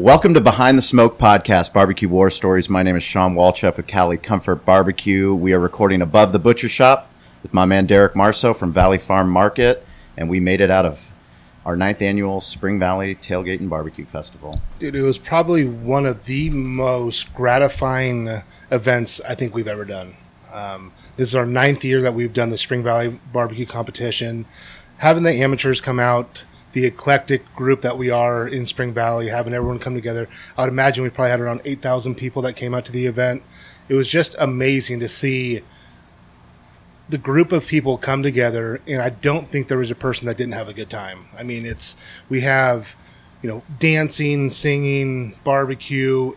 Welcome to Behind the Smoke podcast, Barbecue War Stories. My name is Shawn Walchef with Cali Comfort Barbecue. We are recording above the butcher shop with my man Derek Marso from Valley Farm Market, and we made it out of our ninth annual Spring Valley Tailgate and Barbecue Festival. Dude, it was probably one of the most gratifying events I think we've ever done. Um, this is our ninth year that we've done the Spring Valley Barbecue Competition. Having the amateurs come out, the eclectic group that we are in Spring Valley, having everyone come together. I would imagine we probably had around 8,000 people that came out to the event. It was just amazing to see the group of people come together, and I don't think there was a person that didn't have a good time. I mean, it's, we have, you know, dancing, singing, barbecue,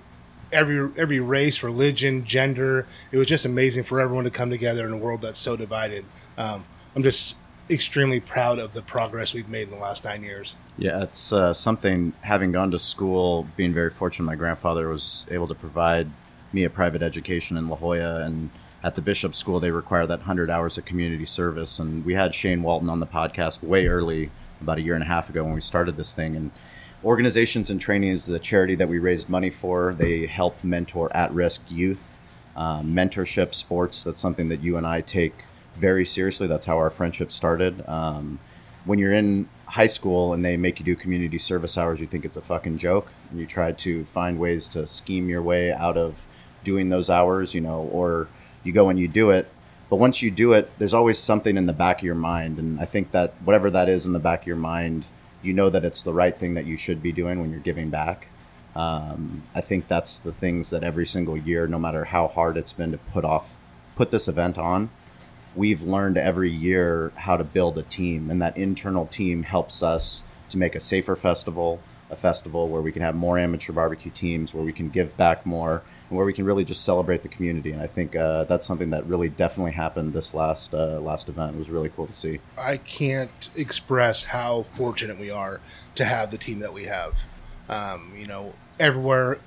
every every race, religion, gender. It was just amazing for everyone to come together in a world that's so divided. Um, I'm just extremely proud of the progress we've made in the last nine years. Yeah, it's uh, something. Having gone to school, being very fortunate, my grandfather was able to provide me a private education in La Jolla, and at the Bishop School, they require that 100 hours of community service. And we had Shane Walton on the podcast way early, about a year and a half ago, when we started this thing, and Organizations and Training is the charity that we raised money for. They help mentor at risk youth. Um, mentorship, sports, that's something that you and I take very seriously. That's how our friendship started. Um, when you're in high school and they make you do community service hours, you think it's a fucking joke. And you try to find ways to scheme your way out of doing those hours, you know, or you go and you do it. But once you do it, there's always something in the back of your mind. And I think that whatever that is in the back of your mind, you know that it's the right thing that you should be doing when you're giving back. Um, I think that's the things that every single year, no matter how hard it's been to put off, put this event on, we've learned every year how to build a team, and that internal team helps us to make a safer festival, a festival where we can have more amateur barbecue teams, where we can give back more, and where we can really just celebrate the community. And I think uh, that's something that really definitely happened this last uh, last event. It was really cool to see. I can't express how fortunate we are to have the team that we have. Um, you know, everywhere.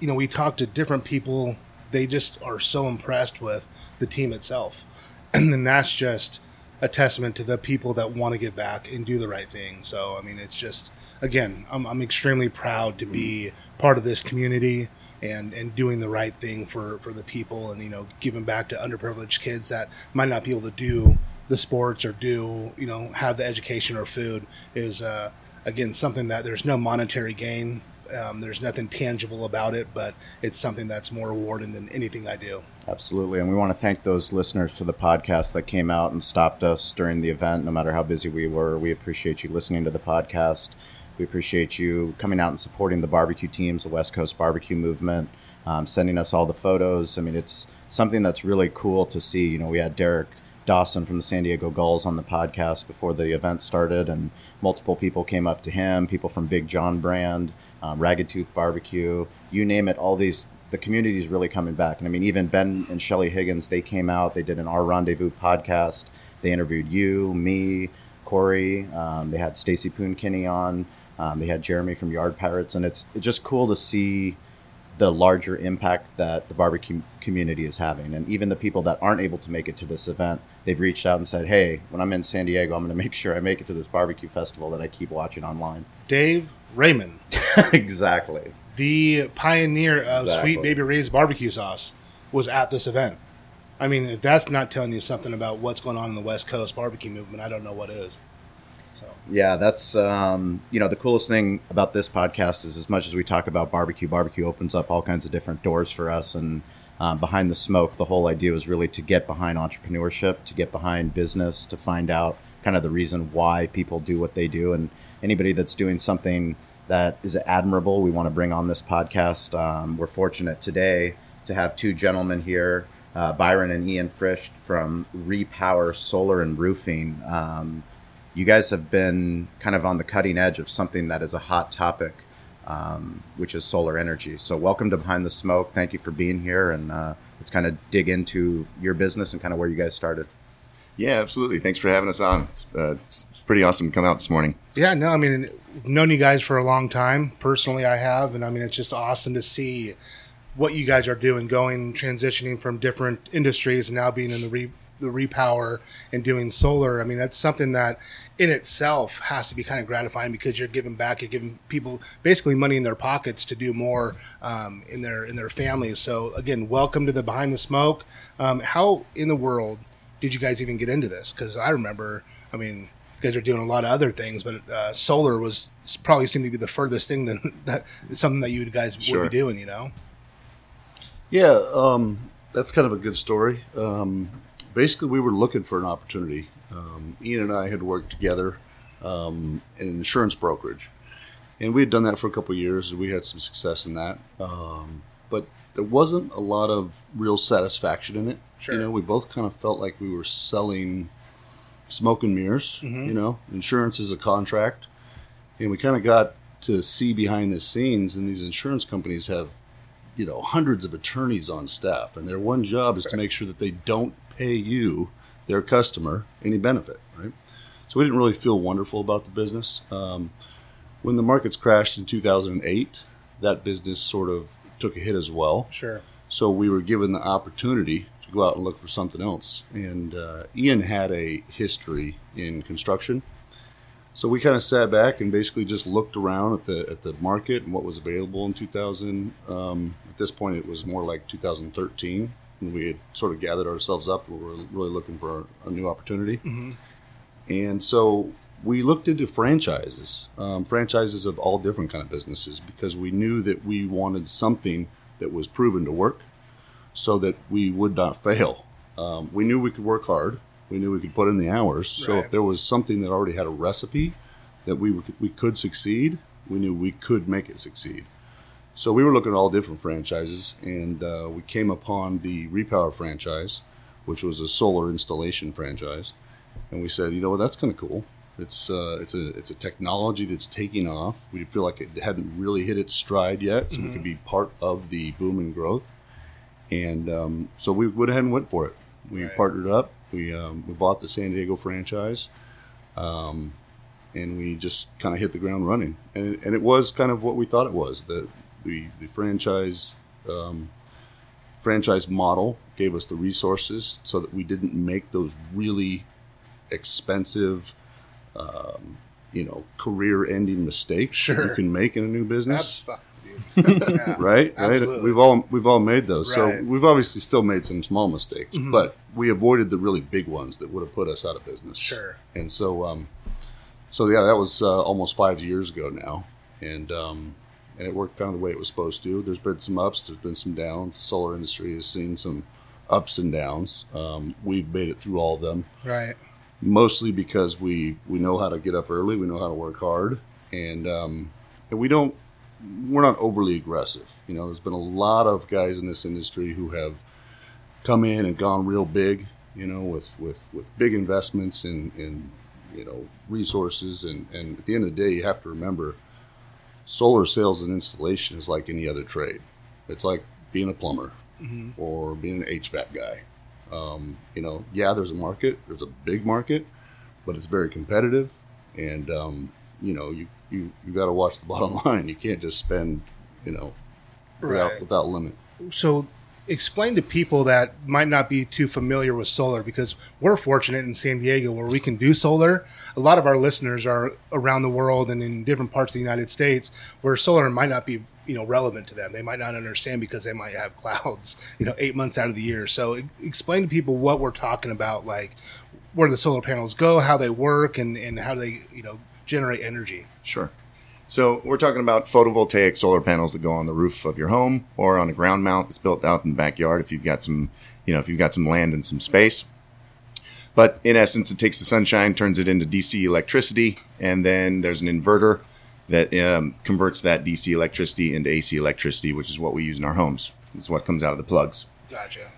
You know, we talk to different people. They just are so impressed with the team itself, and then that's just a testament to the people that want to give back and do the right thing. So, I mean, it's just again, I'm, I'm extremely proud to be part of this community and and doing the right thing for for the people and you know giving back to underprivileged kids that might not be able to do the sports or do you know have the education or food is uh, again something that there's no monetary gain. Um, there's nothing tangible about it but it's something that's more rewarding than anything i do Absolutely. And we want to thank those listeners to the podcast that came out and stopped us during the event, no matter how busy we were. We appreciate you listening to the podcast. We appreciate you coming out and supporting the barbecue teams, the West Coast barbecue movement, um, sending us all the photos. I mean, it's something that's really cool to see. You know, we had Derek Dawson from the San Diego Gulls on the podcast before the event started, and multiple people came up to him, people from Big John Brand, um, Ragged Tooth Barbecue, you name it, all these the community is really coming back. And I mean, even Ben and Shelly Higgins, they came out, they did an Our Rendezvous podcast. They interviewed you, me, Corey. Um, they had Stacy Poon Kinney on. Um, they had Jeremy from Yard Pirates, and it's, it's just cool to see the larger impact that the barbecue community is having. And even the people that aren't able to make it to this event, they've reached out and said, "Hey, when I'm in San Diego, I'm going to make sure I make it to this barbecue festival that I keep watching online." dave raymond exactly. The pioneer of Exactly. sweet baby Ray's barbecue sauce was at this event. I mean if that's not telling you something about what's going on in the west coast barbecue movement. I don't know what is. So. Yeah, that's um, you know the coolest thing about this podcast is as much as we talk about barbecue, barbecue opens up all kinds of different doors for us. And um, behind the smoke, the whole idea was really to get behind entrepreneurship, to get behind business, to find out kind of the reason why people do what they do, and anybody that's doing something that is admirable, we want to bring on this podcast. Um, we're fortunate today to have two gentlemen here, uh, Byron and Ian Frisch from Repower Solar and Roofing. Um, you guys have been kind of on the cutting edge of something that is a hot topic, um, which is solar energy. So, welcome to Behind the Smoke. Thank you for being here, and uh, let's kind of dig into your business and kind of where you guys started. Yeah, absolutely. Thanks for having us on. It's, uh, it's pretty awesome to come out this morning. Yeah, no, I mean, known you guys for a long time. Personally, I have, and I mean, it's just awesome to see what you guys are doing, going transitioning from different industries and now being in the re- the repower and doing solar, I mean, that's something that in itself has to be kind of gratifying because you're giving back, you're giving people basically money in their pockets to do more um, in their in their families. So again, welcome to the Behind the Smoke. Um, how in the world did you guys even get into this? Because I remember, I mean, you guys are doing a lot of other things, but uh, solar was probably seemed to be the furthest thing than that something that you guys Sure. would be doing. You know, Yeah, um, that's kind of a good story. Um, basically, we were looking for an opportunity. Um, Ian and I had worked together um, in an insurance brokerage, and we had done that for a couple of years, and we had some success in that. Um, but there wasn't a lot of real satisfaction in it. Sure. You know, we both kind of felt like we were selling smoke and mirrors. You know, insurance is a contract, and we kind of got to see behind the scenes, and these insurance companies have you know hundreds of attorneys on staff and their one job is to make sure that they don't pay you their customer any benefit right so we didn't really feel wonderful about the business um, when the markets crashed in 2008 that business sort of took a hit as well sure, so we were given the opportunity to go out and look for something else. And uh, Ian had a history in construction, so we kind of sat back and basically just looked around at the at the market and what was available in 2000. Um, at this point, it was more like 2013, and we had sort of gathered ourselves up. We were really looking for a, a new opportunity, and so we looked into franchises, um, franchises of all different kind of businesses, because we knew that we wanted something that was proven to work, so that we would not fail. Um, we knew we could work hard. We knew we could put in the hours. So Right. if there was something that already had a recipe that we would- we could succeed, we knew we could make it succeed. So we were looking at all different franchises, and uh, we came upon the Repower franchise, which was a solar installation franchise, and we said, you know, what, that's kind of cool. It's uh, it's a it's a technology that's taking off. We feel like it hadn't really hit its stride yet, so we could be part of the boom and growth. And um, so we went ahead and went for it. We Right. partnered up. We um, we bought the San Diego franchise, um, and we just kind of hit the ground running. And and it was kind of what we thought it was. The the the franchise um, franchise model gave us the resources so that we didn't make those really expensive, um, you know, career-ending mistakes Sure. you can make in a new business That's fucking dude. Yeah. right? Right. We've all we've all made those. Right. Mm-hmm. So we've obviously still made some small mistakes, but we avoided the really big ones that would have put us out of business. Sure. And so, um, so yeah, that was uh, almost five years ago now, and um, and it worked kind of the way it was supposed to. There's been some ups, there's been some downs. The solar industry has seen some ups and downs. Um, we've made it through all of them Right. Mostly because we we know how to get up early, we know how to work hard, and um, and we don't we're not overly aggressive. You know, there's been a lot of guys in this industry who have come in and gone real big. You know, with with with big investments in in you know resources, and and at the end of the day, you have to remember, solar sales and installation is like any other trade. It's like being a plumber or being an HVAC guy. Um, you know, yeah, there's a market, there's a big market, but it's very competitive, and um, you know, you you you got to watch the bottom line. You can't just spend, you know, without Right. without limit. so explain to people that might not be too familiar with solar because we're fortunate in San Diego where we can do solar. A lot of our listeners are around the world and in different parts of the United States where solar might not be you know relevant to them. They might not understand because they might have clouds, you know, 8 months out of the year. So explain to people what we're talking about like where the solar panels go, how they work and and how they, you know, generate energy. Sure. So we're talking about photovoltaic solar panels that go on the roof of your home or on a ground mount that's built out in the backyard if you've got some, you know, if you've got some land and some space. But in essence, it takes the sunshine, turns it into DC electricity, and then there's an inverter that um, converts that DC electricity into AC electricity, which is what we use in our homes. It's what comes out of the plugs. Gotcha.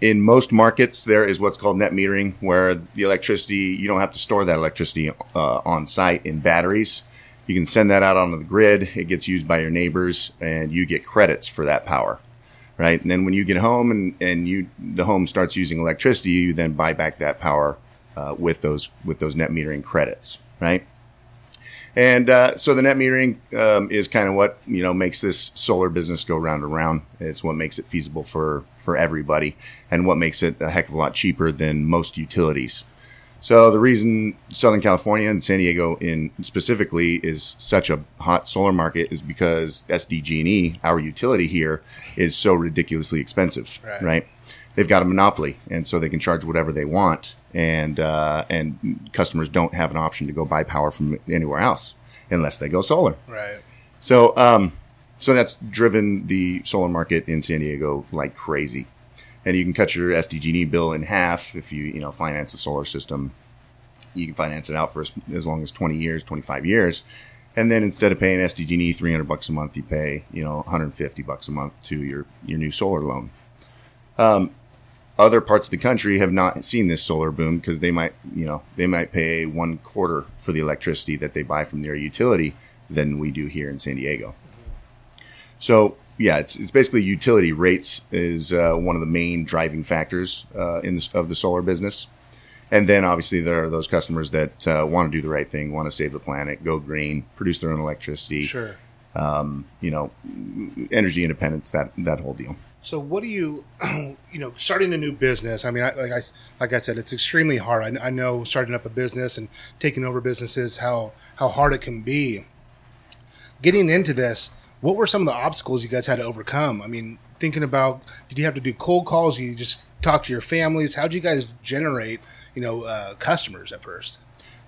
In most markets, there is what's called net metering, where the electricity, you don't have to store that electricity uh, on site in batteries. You can send that out onto the grid. It gets used by your neighbors, and you get credits for that power, right? And then when you get home and, and you the home starts using electricity, you then buy back that power uh, with those with those net metering credits, right? And uh, so the net metering um, is kind of what you know makes this solar business go round and round. It's what makes it feasible for for everybody, and what makes it a heck of a lot cheaper than most utilities. So the reason Southern California and San Diego in specifically is such a hot solar market is because SDG&E, our utility here, is so ridiculously expensive, Right. right? They've got a monopoly, and so they can charge whatever they want, and uh, and customers don't have an option to go buy power from anywhere else unless they go solar. Right. So, um, so that's driven the solar market in San Diego like crazy. And you can cut your SDG&E bill in half if you, you know, finance a solar system. You can finance it out for as, as long as 20 years, 25 years. And then instead of paying SDG&E 300 bucks a month, you pay, you know, 150 bucks a month to your, your new solar loan. Um, other parts of the country have not seen this solar boom because they might, you know, they might pay one quarter for the electricity that they buy from their utility than we do here in San Diego. So yeah, it's, it's basically utility rates is uh, one of the main driving factors uh, in this, of the solar business. And then obviously there are those customers that uh, want to do the right thing, want to save the planet, go green, produce their own electricity, Sure. you know, energy independence, that that whole deal. So what do you, you know, starting a new business? I mean, I, like I like I said, it's extremely hard. I, I know starting up a business and taking over businesses how how hard it can be. Getting into this, what were some of the obstacles you guys had to overcome? I mean, thinking about, did you have to do cold calls? You just talk to your families. How would you guys generate, you know, uh, customers at first?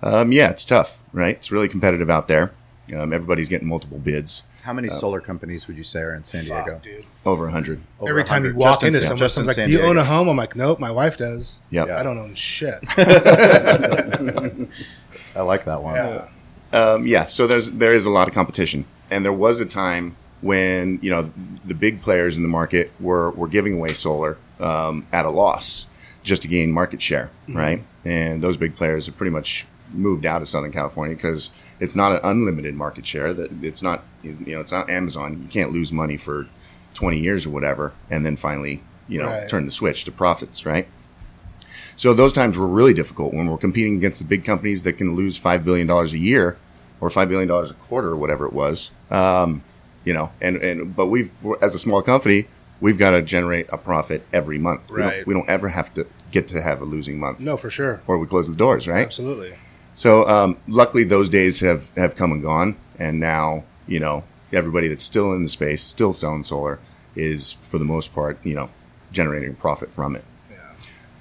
Um, yeah, it's tough, right? It's really competitive out there. Um, everybody's getting multiple bids, How many solar companies would you say are in San Diego? Fuck, dude. over a hundred. Over Every time you 100, walk just in into San- someone, just in someone's like, San "Do you own Diego. a home?" I'm like, "Nope, my wife does." Yep. I don't own shit. I like that one. yeah. Um, yeah, so there's there is a lot of competition, and there was a time when you know the big players in the market were were giving away solar um, at a loss just to gain market share, right? And those big players have pretty much moved out of Southern California because it's not an unlimited market share. That it's not you know it's not Amazon. You can't lose money for twenty years or whatever, and then finally you know Right. turn the switch to profits, right? So those times were really difficult when we're competing against the big companies that can lose five billion dollars a year or five billion dollars a quarter or whatever it was. Um, you know, and and but we've as a small company, we've got to generate a profit every month. We, Right. don't, we don't ever have to get to have a losing month, No, for sure. or we close the doors, right? Absolutely. So um, luckily, those days have have come and gone, and now you know everybody that's still in the space, still selling solar, is for the most part, you know, generating profit from it.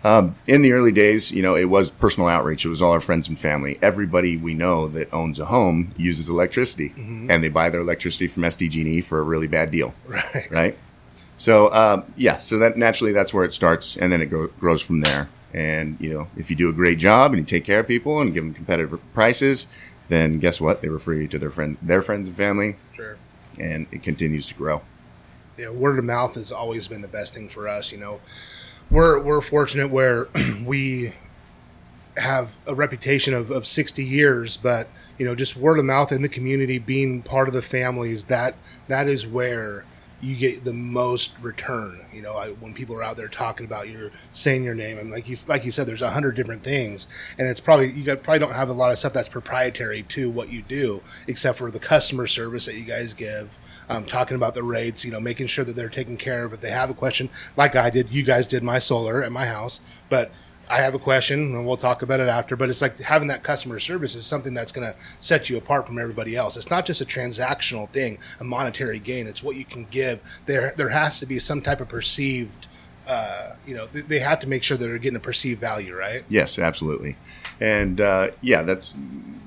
Um, in the early days, you know, it was personal outreach. It was all our friends and family. Everybody we know that owns a home uses electricity, and they buy their electricity from SDG&E for a really bad deal, Right. right? So um, yeah, so that naturally that's where it starts, and then it go, grows from there. And you know, if you do a great job and you take care of people and give them competitive prices, then guess what? They refer you to their friend, their friends and family, Sure. and it continues to grow. Yeah, word of mouth has always been the best thing for us. You know, we're we're fortunate where we have a reputation of, of 60 years, but you know, just word of mouth in the community, being part of the families, that that is where you get the most return. You know, I, when people are out there talking about you, saying your name, and like you like you said, there's a hundred different things, and it's probably you got, probably don't have a lot of stuff that's proprietary to what you do, except for the customer service that you guys give. Um, talking about the rates, you know, making sure that they're taken care of. If they have a question, like I did, you guys did my solar at my house, but I have a question and we'll talk about it after. But it's like having that customer service is something that's going to set you apart from everybody else. It's not just a transactional thing, a monetary gain. It's what you can give. There, there has to be some type of perceived, uh, you know, they, have to make sure that they're getting a perceived value, right? Yes, absolutely. And uh, yeah, that's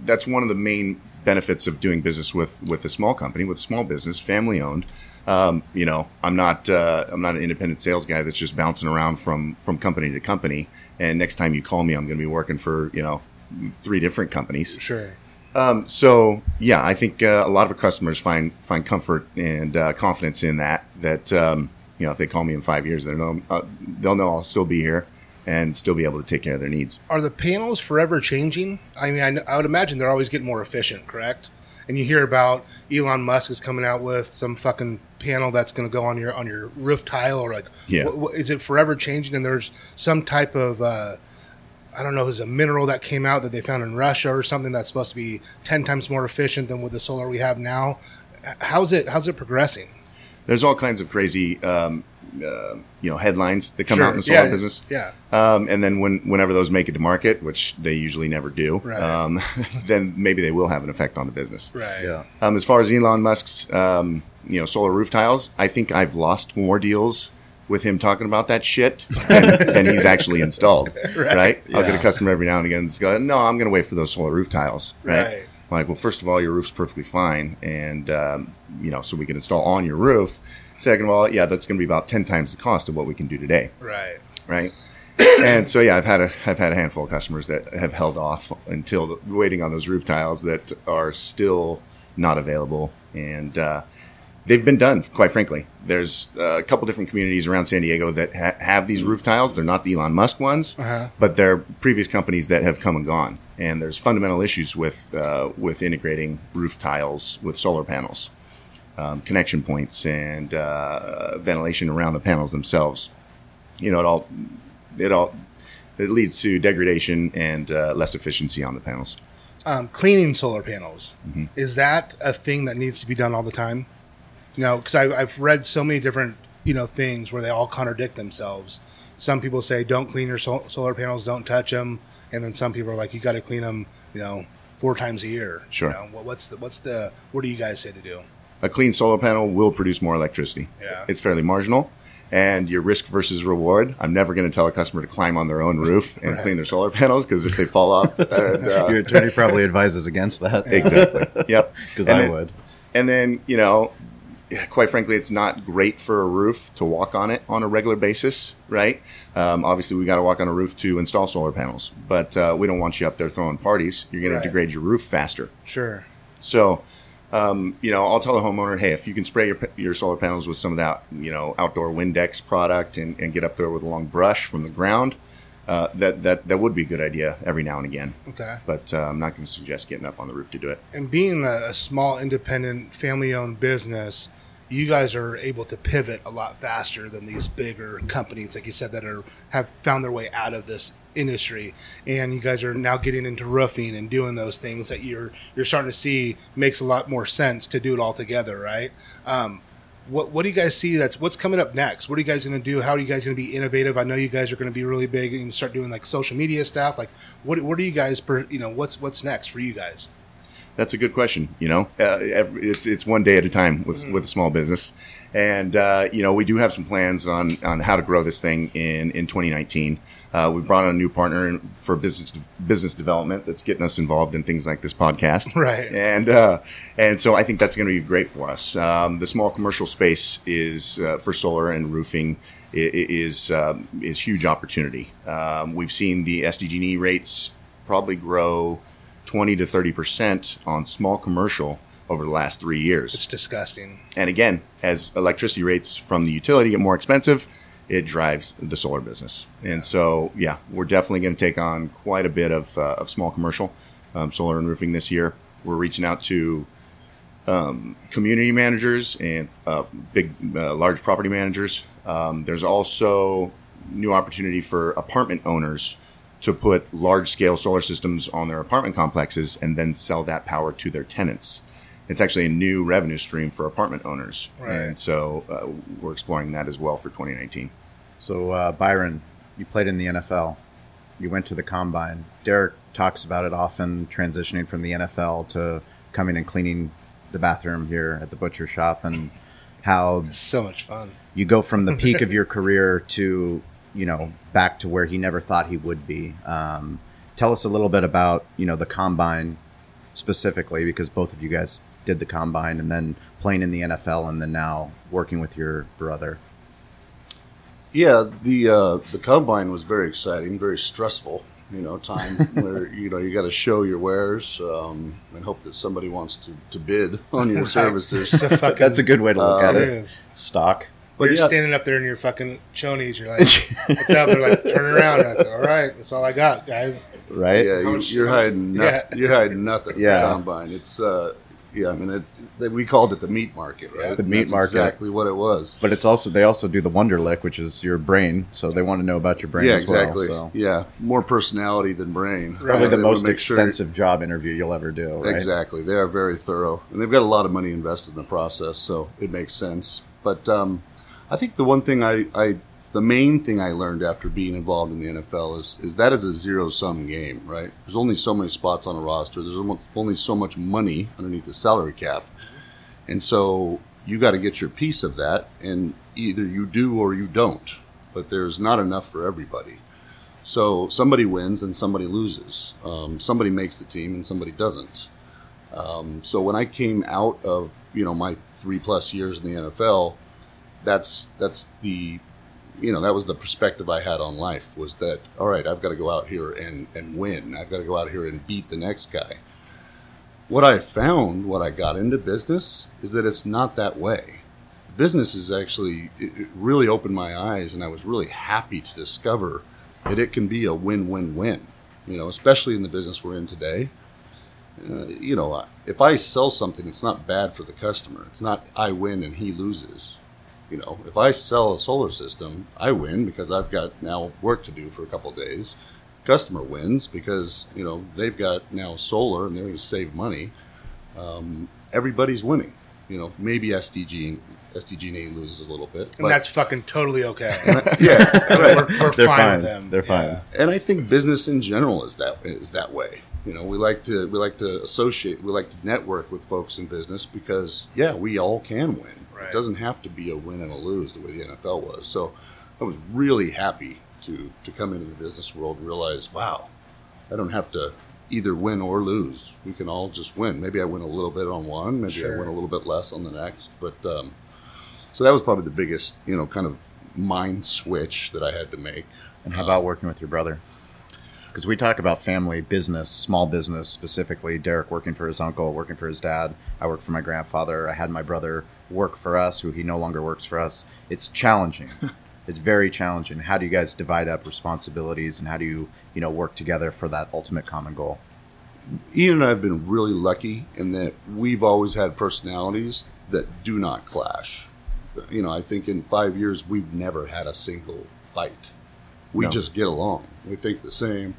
that's one of the main benefits of doing business with with a small company, with a small business, family owned. Um, you know, I'm not uh, I'm not an independent sales guy that's just bouncing around from from company to company. And next time you call me, I'm going to be working for you know three different companies. Sure. Um, so yeah, I think uh, a lot of our customers find find comfort and uh, confidence in that. That um, you know, if they call me in five years, they'll know uh, they'll know I'll still be here and still be able to take care of their needs. Are the panels forever changing? I mean, I, I would imagine they're always getting more efficient, correct? And you hear about Elon Musk is coming out with some fucking panel that's going to go on your on your roof tile, or like, Yeah. wh- wh- is it forever changing? And there's some type of uh, I don't know, if it's a mineral that came out that they found in Russia or something that's supposed to be ten times more efficient than with the solar we have now. How's it? How's it progressing? There's all kinds of crazy, um, uh, you know, headlines that come Sure. out in the solar Yeah, business. Yeah. Um, and then when, whenever those make it to market, which they usually never do, Right. um, then maybe they will have an effect on the business. Right. Yeah. Um, as far as Elon Musk's, um, you know, solar roof tiles, I think I've lost more deals with him talking about that shit than, than he's actually installed. Right? I'll get a customer every now and again that's going, no, I'm going to wait for those solar roof tiles. Right? Right. Like, well, first of all, your roof's perfectly fine. And, um, you know, so we can install on your roof. Second of all, yeah, that's going to be about 10 times the cost of what we can do today Right. right? and so yeah, I've had a I've had a handful of customers that have held off until the, waiting on those roof tiles that are still not available, and uh, they've been done. Quite frankly, there's uh, a couple different communities around San Diego that ha- have these roof tiles. They're not the Elon Musk ones, Uh-huh. but they're previous companies that have come and gone. And there's fundamental issues with uh, with integrating roof tiles with solar panels. Um, connection points and uh, ventilation around the panels themselves you know, it all it all it leads to degradation and uh, less efficiency on the panels. Um, cleaning solar panels Mm-hmm. is that a thing that needs to be done all the time? You know, because I've, I've read so many different you know things where they all contradict themselves. Some people say don't clean your sol- solar panels, don't touch them, and then some people are like you got to clean them, you know, four times a year. Sure. You know, what, what's the what's the what do you guys say to do? A clean solar panel will produce more electricity. Yeah. It's fairly marginal. And your risk versus reward. I'm never going to tell a customer to climb on their own roof and Right. clean their solar panels because if they fall off, and, uh, Your attorney probably advises against that. exactly. Yep. Because I then- would. And then, you know, quite frankly, it's not great for a roof to walk on it on a regular basis, right? Um, obviously, we got to walk on a roof to install solar panels, but uh, we don't want you up there throwing parties. You're going Right. to degrade your roof faster. Sure. So, um, you know, I'll tell the homeowner, hey, if you can spray your, your solar panels with some of that, you know, outdoor Windex product and, and get up there with a long brush from the ground, uh, that, that, that would be a good idea every now and again. Okay. But uh, I'm not going to suggest getting up on the roof to do it. and being a, a small independent family owned business you guys are able to pivot a lot faster than these bigger companies like you said that are have found their way out of this industry and you guys are now getting into roofing and doing those things that you're you're starting to see makes a lot more sense to do it all together right um, what what do you guys see that's what's coming up next? What are you guys going to do? How are you guys going to be innovative? I know you guys are going to be really big and start doing like social media stuff. Like what what are you guys per, you know what's what's next for you guys? That's a good question. You know, uh, it's it's one day at a time with with a small business, and uh, you know we do have some plans on on how to grow this thing in in 2019. Uh, we brought on a new partner in- for business business development that's getting us involved in things like this podcast, Right. And uh, and so I think that's going to be great for us. Um, the small commercial space is uh, for solar and roofing is um, is huge opportunity. Um, we've seen the SDG&E rates probably grow 20 to 30 percent on small commercial over the last three years. It's disgusting. And again, as electricity rates from the utility get more expensive, it drives the solar business. And so, yeah, we're definitely going to take on quite a bit of, uh, of small commercial um, solar and roofing this year. We're reaching out to um, community managers and uh, big, uh, large property managers. Um, there's also new opportunity for apartment owners to put large scale solar systems on their apartment complexes and then sell that power to their tenants. It's actually a new revenue stream for apartment owners. Right. And so uh, we're exploring that as well for 2019. So, uh, Byron, you played in the NFL. You went to the combine. Derek talks about it often, transitioning from the NFL to coming and cleaning the bathroom here at the butcher shop, and how So much fun. you go from the peak of your career to you know back to where he never thought he would be. Um, tell us a little bit about you know the combine specifically, because both of you guys did the combine, and then playing in the NFL, and then now working with your brother. Yeah, the uh, the combine was very exciting, very stressful. You know, time where you know you got to show your wares um, and hope that somebody wants to, to bid on your services. A fucking, That's a good way to look at it it. is. Stock. But you're yeah. standing up there in your fucking chonies. You're like, "What's up?" They're like, "Turn around." Like, All right, that's all I got, guys. right? Yeah, you, you're, hiding. No, yeah. You're hiding nothing. Yeah. Yeah, combine. It's uh, Yeah, I mean, it, it, we called it the meat market, right? The meat that's market. exactly what it was. But it's also they also do the Wonderlic, which is your brain. So they want to know about your brain yeah, as well. exactly. So Yeah, more personality than brain. probably Uh, the they most make sure- extensive job interview you'll ever do. Right? Exactly. They are very thorough, and they've got a lot of money invested in the process, so it makes sense. But um, I think the one thing I, I, the main thing I learned after being involved in the NFL is is that is a zero sum game, right? There's only so many spots on a roster. There's only so much money underneath the salary cap, and so you got to get your piece of that, and either you do or you don't. But there's not enough for everybody. So somebody wins and somebody loses. Um, somebody makes the team and somebody doesn't. Um, so when I came out of you know my three plus years in the NFL, that's that's the you know that was the perspective I had on life was that all right I've got to go out here and and win. I've got to go out here and beat the next guy. What I found, what I got into business, is that it's not that way. Business is actually it really opened my eyes, and I was really happy to discover that it can be a win-win-win. You know, especially in the business we're in today. Uh, you know, if I sell something, it's not bad for the customer. It's not I win and he loses. You know, if I sell a solar system, I win because I've got now work to do for a couple of days. Customer wins because you know they've got now solar and they're going to save money. Um, everybody's winning. You know, maybe SDG SDG&E loses a little bit, and that's fucking totally okay. yeah, right. we're we're They're fine, fine. with them. They're fine. Yeah. and I think business in general is that is that way. You know, we like to we like to associate, we like to network with folks in business because yeah, we all can win. Right. It doesn't have to be a win and a lose the way the NFL was. So I was really happy to to come into the business world and realize, wow, I don't have to either win or lose. We can all just win. Maybe I win a little bit on one, maybe Sure. I win a little bit less on the next, but um, so that was probably the biggest, you know, kind of mind switch that I had to make. And how about working with your brother? Because we talk about family business, small business specifically. Derek working for his uncle, working for his dad. I work for my grandfather. I had my brother work for us, who he no longer works for us. It's challenging. it's very challenging. How do you guys divide up responsibilities, and how do you, you know, work together for that ultimate common goal? Ian and I have been really lucky in that we've always had personalities that do not clash. You know, I think in five years we've never had a single fight. We No. just get along. We think the same.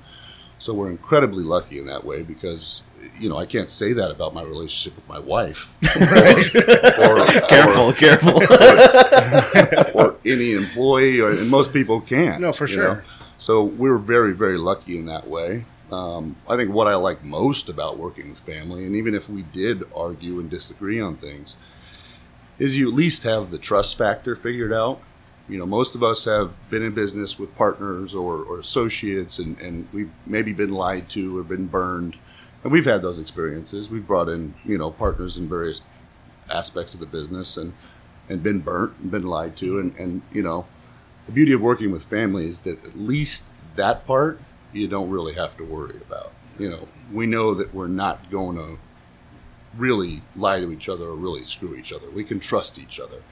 So we're incredibly lucky in that way because, you know, I can't say that about my relationship with my wife. or, or, Careful, careful. or any employee, or and most people can't. No, for sure. know? So we're very, very lucky in that way. Um, I think what I like most about working with family, and even if we did argue and disagree on things, is you at least have the trust factor figured out. You know, most of us have been in business with partners or, or associates, and, and we've maybe been lied to or been burned. And we've had those experiences. We've brought in, you know, partners in various aspects of the business and, and been burnt and been lied to. And, and, you know, the beauty of working with family is that at least that part you don't really have to worry about. You know, we know that we're not going to really lie to each other or really screw each other. We can trust each other.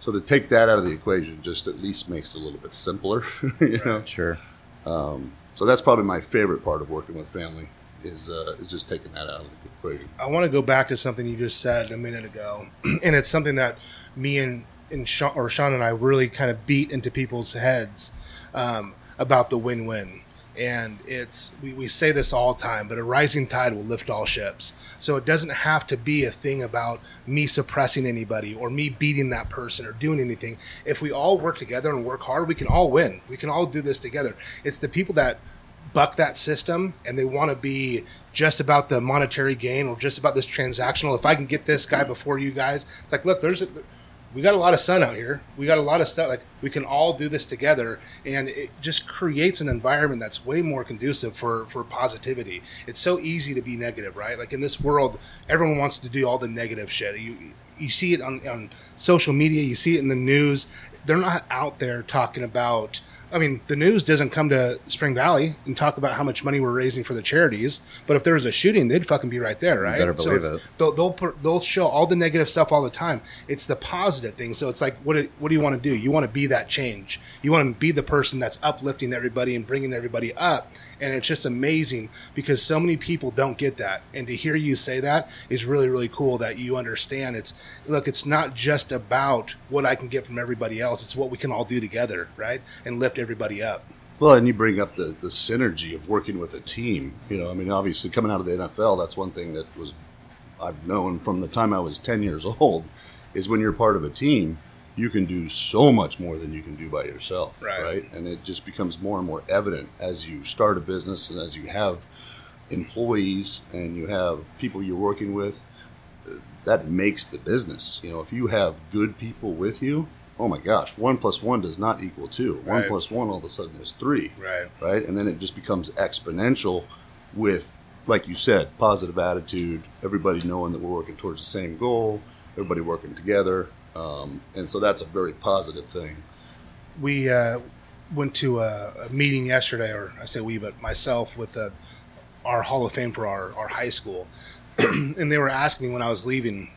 So to take that out of the equation just at least makes it a little bit simpler. you know, sure. Um, so that's probably my favorite part of working with family is uh, is just taking that out of the equation. I want to go back to something you just said a minute ago, and it's something that me and and Shawn, or Shawn and I really kind of beat into people's heads um, about the win-win. And it's we, we say this all the time, but a rising tide will lift all ships. So it doesn't have to be a thing about me suppressing anybody or me beating that person or doing anything. If we all work together and work hard, we can all win. We can all do this together. It's the people that buck that system and they want to be just about the monetary gain or just about this transactional. If I can get this guy before you guys, it's like, look, there's a, we got a lot of sun out here. We got a lot of stuff. Like we can all do this together, and it just creates an environment that's way more conducive for for positivity. It's so easy to be negative, right? Like in this world, everyone wants to do all the negative shit. You you see it on on social media. You see it in the news. They're not out there talking about I mean, the news doesn't come to Spring Valley and talk about how much money we're raising for the charities. But if there was a shooting, they'd fucking be right there, right? better believe it's- it. They'll they'll, put, they'll show all the negative stuff all the time. It's the positive thing. So it's like, what do, what do you want to do? You want to be that change. You want to be the person that's uplifting everybody and bringing everybody up. And it's just amazing because so many people don't get that. And to hear you say that is really really cool. That you understand. It's look, it's not just about what I can get from everybody else. It's what we can all do together, right? And lift everybody up. Well, and you bring up the, the synergy of working with a team. You know, I mean, obviously coming out of the NFL, that's one thing that was I've known from the time I was ten years old is when you're part of a team, you can do so much more than you can do by yourself, Right. And it just becomes more and more evident as you start a business and as you have employees and you have people you're working with. That makes the business. You know, if you have good people with you, oh my gosh, one plus one does not equal two. One Right. plus one all of a sudden is three Right. right? And then it just becomes exponential with, like you said, positive attitude, everybody knowing that we're working towards the same goal, everybody working together. Um, and so that's a very positive thing. we uh, went to a, a meeting yesterday, or I say we, but myself with our Hall of Fame for our, our high school, and they were asking me when I was leaving,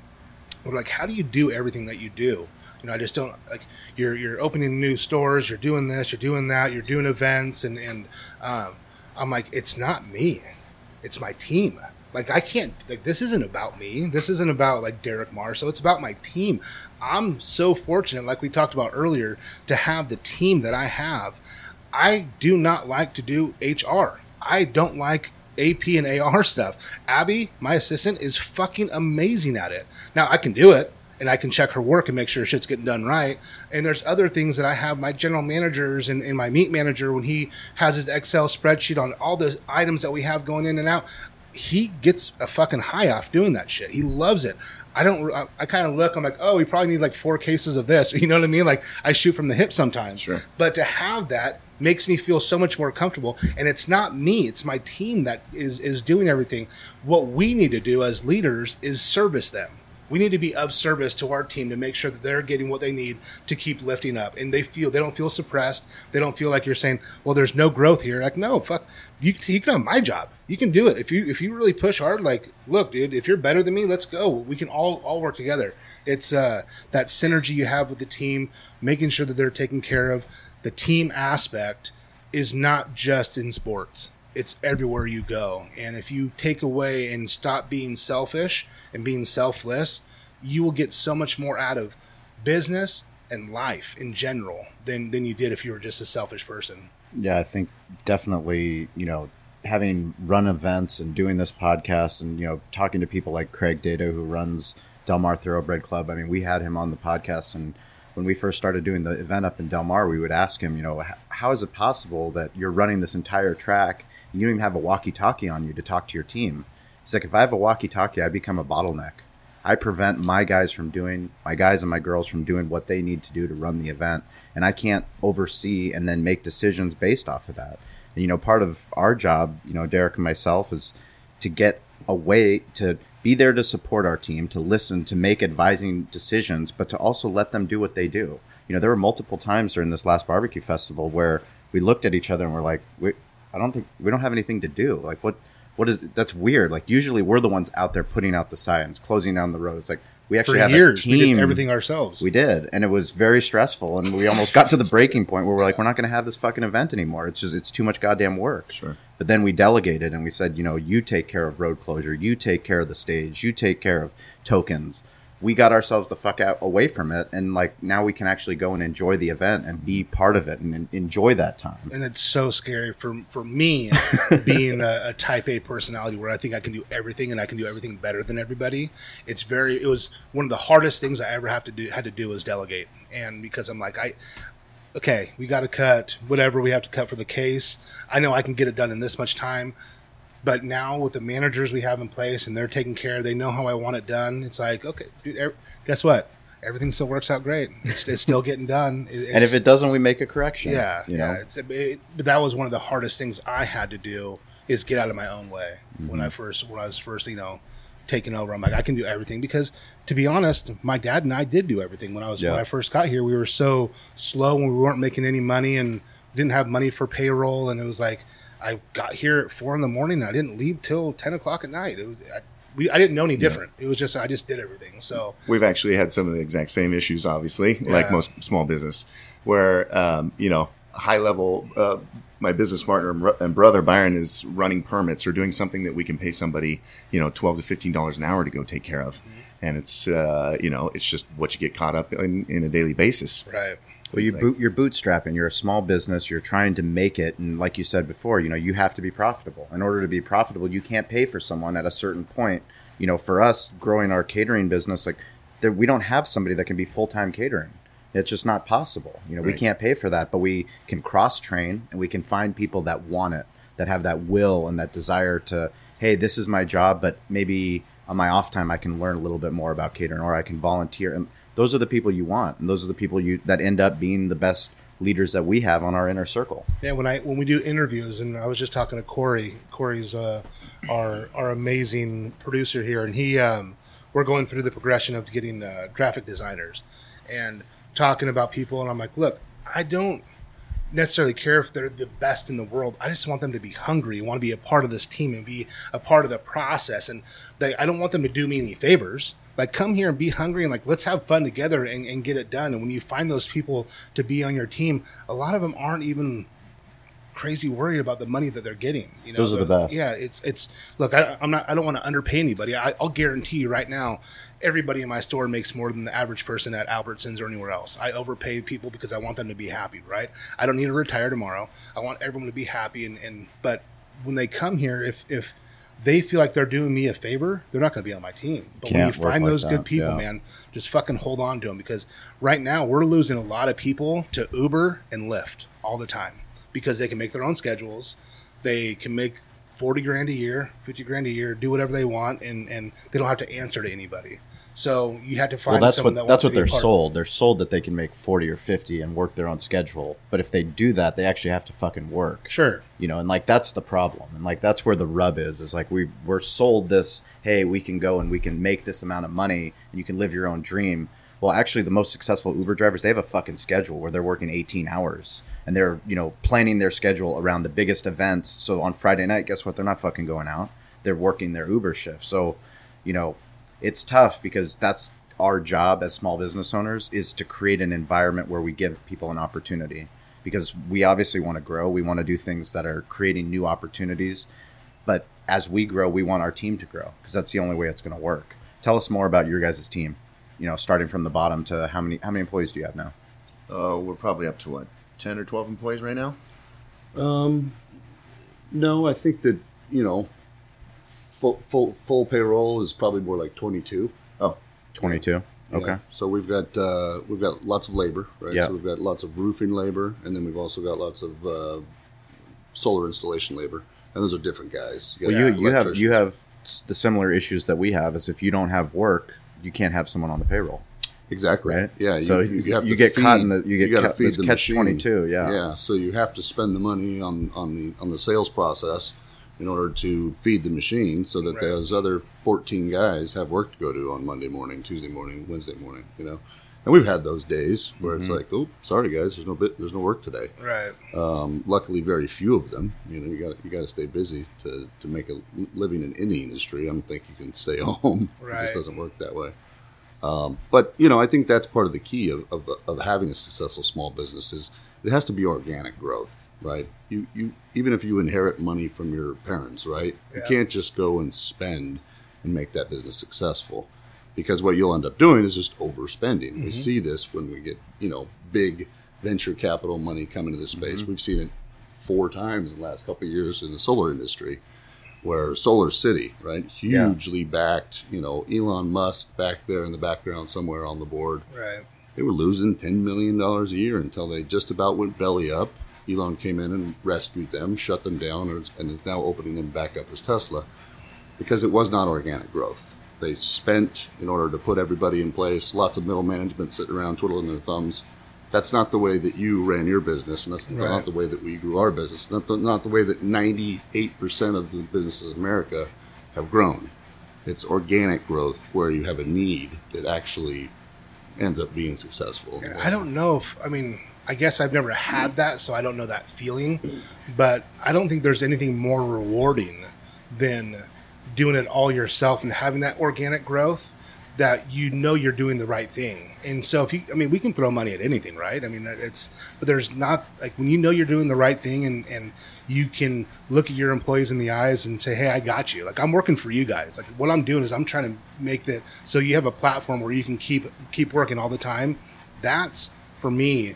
were like, "How do you do everything that you do?" You know, I just don't like you're you're opening new stores, you're doing this, you're doing that, you're doing events, and and um, I'm like, it's not me, it's my team. Like I can't like this isn't about me. This isn't about like Derek Marr. So it's about my team. I'm so fortunate, like we talked about earlier, to have the team that I have. I do not like to do HR. I don't like AP and AR stuff. Abby, my assistant, is fucking amazing at it. Now I can do it and I can check her work and make sure shit's getting done right. And there's other things that I have my general managers and, and my meat manager when he has his Excel spreadsheet on all the items that we have going in and out. He gets a fucking high off doing that shit. He loves it. I don't. I, I kind of look. I'm like, oh, we probably need like four cases of this. You know what I mean? Like I shoot from the hip sometimes. Sure. But to have that makes me feel so much more comfortable. And it's not me; it's my team that is is doing everything. What we need to do as leaders is service them. We need to be of service to our team to make sure that they're getting what they need to keep lifting up, and they feel they don't feel suppressed. They don't feel like you're saying, "Well, there's no growth here." Like, no, fuck, you you can have my job. You can do it if you if you really push hard. Like, look, dude, if you're better than me, let's go. We can all all work together. It's uh, that synergy you have with the team, making sure that they're taken care of. The team aspect is not just in sports it's everywhere you go. And if you take away and stop being selfish and being selfless, you will get so much more out of business and life in general than, than you did if you were just a selfish person. Yeah, I think definitely, you know, having run events and doing this podcast and, you know, talking to people like Craig Dado who runs Del Mar Thoroughbred Club. I mean, we had him on the podcast. And when we first started doing the event up in Del Mar, we would ask him, you know, how is it possible that you're running this entire track you don't even have a walkie talkie on you to talk to your team? He's like, if I have a walkie talkie, I become a bottleneck. I prevent my guys from doing my guys and my girls from doing what they need to do to run the event, and I can't oversee and then make decisions based off of that. And, you know, part of our job, you know, Derek and myself, is to get a way to be there to support our team, to listen, to make advising decisions, but to also let them do what they do. You know, there were multiple times during this last barbecue festival where we looked at each other and we're like, we, I don't think we don't have anything to do. Like, what? What is that's weird? Like, usually we're the ones out there putting out the signs, closing down the road. It's like we For actually have years, a team. we did everything ourselves. We did, and it was very stressful, and we almost got to the breaking point where we're like, we're not going to have this fucking event anymore. It's just it's too much goddamn work. Sure. But then we delegated and we said, you know, you take care of road closure, you take care of the stage, you take care of tokens. We got ourselves the fuck out away from it, and like now we can actually go and enjoy the event and be part of it and, en- enjoy that time. and it's so scary for for me being a, a type A personality where I think I can do everything and I can do everything better than everybody. It's very it was one of the hardest things I ever have to do had to do was delegate. And because I'm like I okay, we got to cut whatever we have to cut for the case. I know I can get it done in this much time. But now with the managers we have in place and they're taking care, they know how I want it done. It's like, okay, dude, guess what? Everything still works out great. It's, it's still getting done. It- and if it doesn't, we make a correction. yeah, you yeah. It's it, but that was one of the hardest things I had to do is get out of my own way when I mm-hmm. first when I was first you know taking over. I'm like I can do everything because to be honest, my dad and I did do everything when I was Yeah. when I first got here. We were so slow and we weren't making any money and didn't have money for payroll, and it was like I got here at four in the morning. And I didn't leave till ten o'clock at night. It was, I, we, I didn't know any different. It was just I just did everything. So We've actually had some of the exact same issues, obviously, like most small business, where um, you know high level. Uh, my business partner and brother Byron is running permits or doing something that we can pay somebody, you know, twelve to fifteen dollars an hour to go take care of, and it's uh, you know it's just what you get caught up in, in a daily basis. right, Well, you It's boot, you're bootstrapping. You're a small business. You're trying to make it, and like you said before, you know you have to be profitable. In order to be profitable, you can't pay for someone at a certain point. You know, for us growing our catering business, like there, we don't have somebody that can be full time catering. It's just not possible. You know, we can't pay for that, but we can cross train and we can find people that want it, that have that will and that desire to, hey, this is my job, but maybe on my off time I can learn a little bit more about catering or I can volunteer. And those are the people you want, and those are the people you that end up being the best leaders that we have on our inner circle. Yeah, when I when we do interviews, and I was just talking to Corey. Corey's uh, our our amazing producer here, and he um, we're going through the progression of getting uh, graphic designers, and talking about people, and I'm like, look, I don't necessarily care if they're the best in the world. I just want them to be hungry, want to be a part of this team, and be a part of the process. And they, I don't want them to do me any favors. Like, come here and be hungry, and like, let's have fun together and, and get it done. And when you find those people to be on your team, a lot of them aren't even crazy worried about the money that they're getting. You know, Those are the best. Yeah, it's it's. Look, I, I'm not. I don't want to underpay anybody. I, I'll guarantee you right now, everybody in my store makes more than the average person at Albertsons or anywhere else. I overpay people because I want them to be happy. Right? I don't need to retire tomorrow. I want everyone to be happy. And, and but when they come here, if if they feel like they're doing me a favor, they're not going to be on my team. But when Can't you find like those that, good people, yeah. man, just fucking hold on to them because right now we're losing a lot of people to Uber and Lyft all the time because they can make their own schedules. They can make 40 grand a year, 50 grand a year, do whatever they want, and, and they don't have to answer to anybody. So you had to find Well, that's someone what that that's what they're sold. They're sold that they can make forty or fifty and work their own schedule. But if they do that, they actually have to fucking work. Sure. you know and like that's the problem and like that's where the rub is is like we we're sold this hey we can go and we can make this amount of money and you can live your own dream well actually the most successful uber drivers they have a fucking schedule where they're working 18 hours and they're you know planning their schedule around the biggest events so on friday night guess what they're not fucking going out they're working their uber shift so you know it's tough because that's our job as small business owners is to create an environment where we give people an opportunity because we obviously want to grow. We want to do things that are creating new opportunities. But as we grow we want our team to grow because that's the only way it's going to work. Tell us more about your guys' team you know starting from the bottom to how many how many employees do you have now? Uh, we're probably up to what ten or twelve employees right now. Um, no, I think that you know, full full full payroll is probably more like twenty two. Oh, 22 okay So we've got uh, we've got lots of labor, right? Yeah. So we've got lots of roofing labor, and then we've also got lots of uh, solar installation labor, and those are different guys. well you you have you have the similar issues that we have is if you don't have work you can't have someone on the payroll exactly right? Yeah, So you, you- have you get feed, caught in the- you get gotta ca- feed the catch machine. 22, yeah. yeah. So you have to spend the money on on the on the sales process in order to feed the machine, so that Right. those other fourteen guys have work to go to on Monday morning, Tuesday morning, Wednesday morning. You know, and we've had those days where Mm-hmm. it's like, oh, sorry guys, there's no bit, there's no work today. Right. Um, luckily, very few of them. You know, you got you got to stay busy to, to make a living in any industry. I don't think you can stay home. Right. It just doesn't work that way. Um, but you know, I think that's part of the key of, of, of having a successful small business is it has to be organic growth, right? You you even if you inherit money from your parents, right? You can't just go and spend and make that business successful because what you'll end up doing is just overspending. We mm-hmm. see this when we get you know big venture capital money coming to this space. Mm-hmm. We've seen it four times in the last couple of years in the solar industry, where Solar City, right, Yeah. hugely backed. You know, Elon Musk back there in the background somewhere on the board. Right. They were losing ten million dollars a year until they just about went belly up. Elon came in and rescued them, shut them down, and and is now opening them back up as Tesla because it was not organic growth. They spent in order to put everybody in place. Lots of middle management sitting around twiddling their thumbs. That's not the way that you ran your business, and that's Right. not the way that we grew our business. Not the, not the way that ninety-eight percent of the businesses in America have grown. It's organic growth where you have a need that actually ends up being successful. I don't know if I mean I guess I've never had that, so I don't know that feeling. But I don't think there's anything more rewarding than doing it all yourself and having that organic growth that you know you're doing the right thing. And so if you, I mean, we can throw money at anything, right? I mean, it's, but there's not like when you know you're doing the right thing and, and you can look at your employees in the eyes and say, Hey, I got you. Like I'm working for you guys. Like what I'm doing is I'm trying to make that so you have a platform where you can keep, keep working all the time. That's for me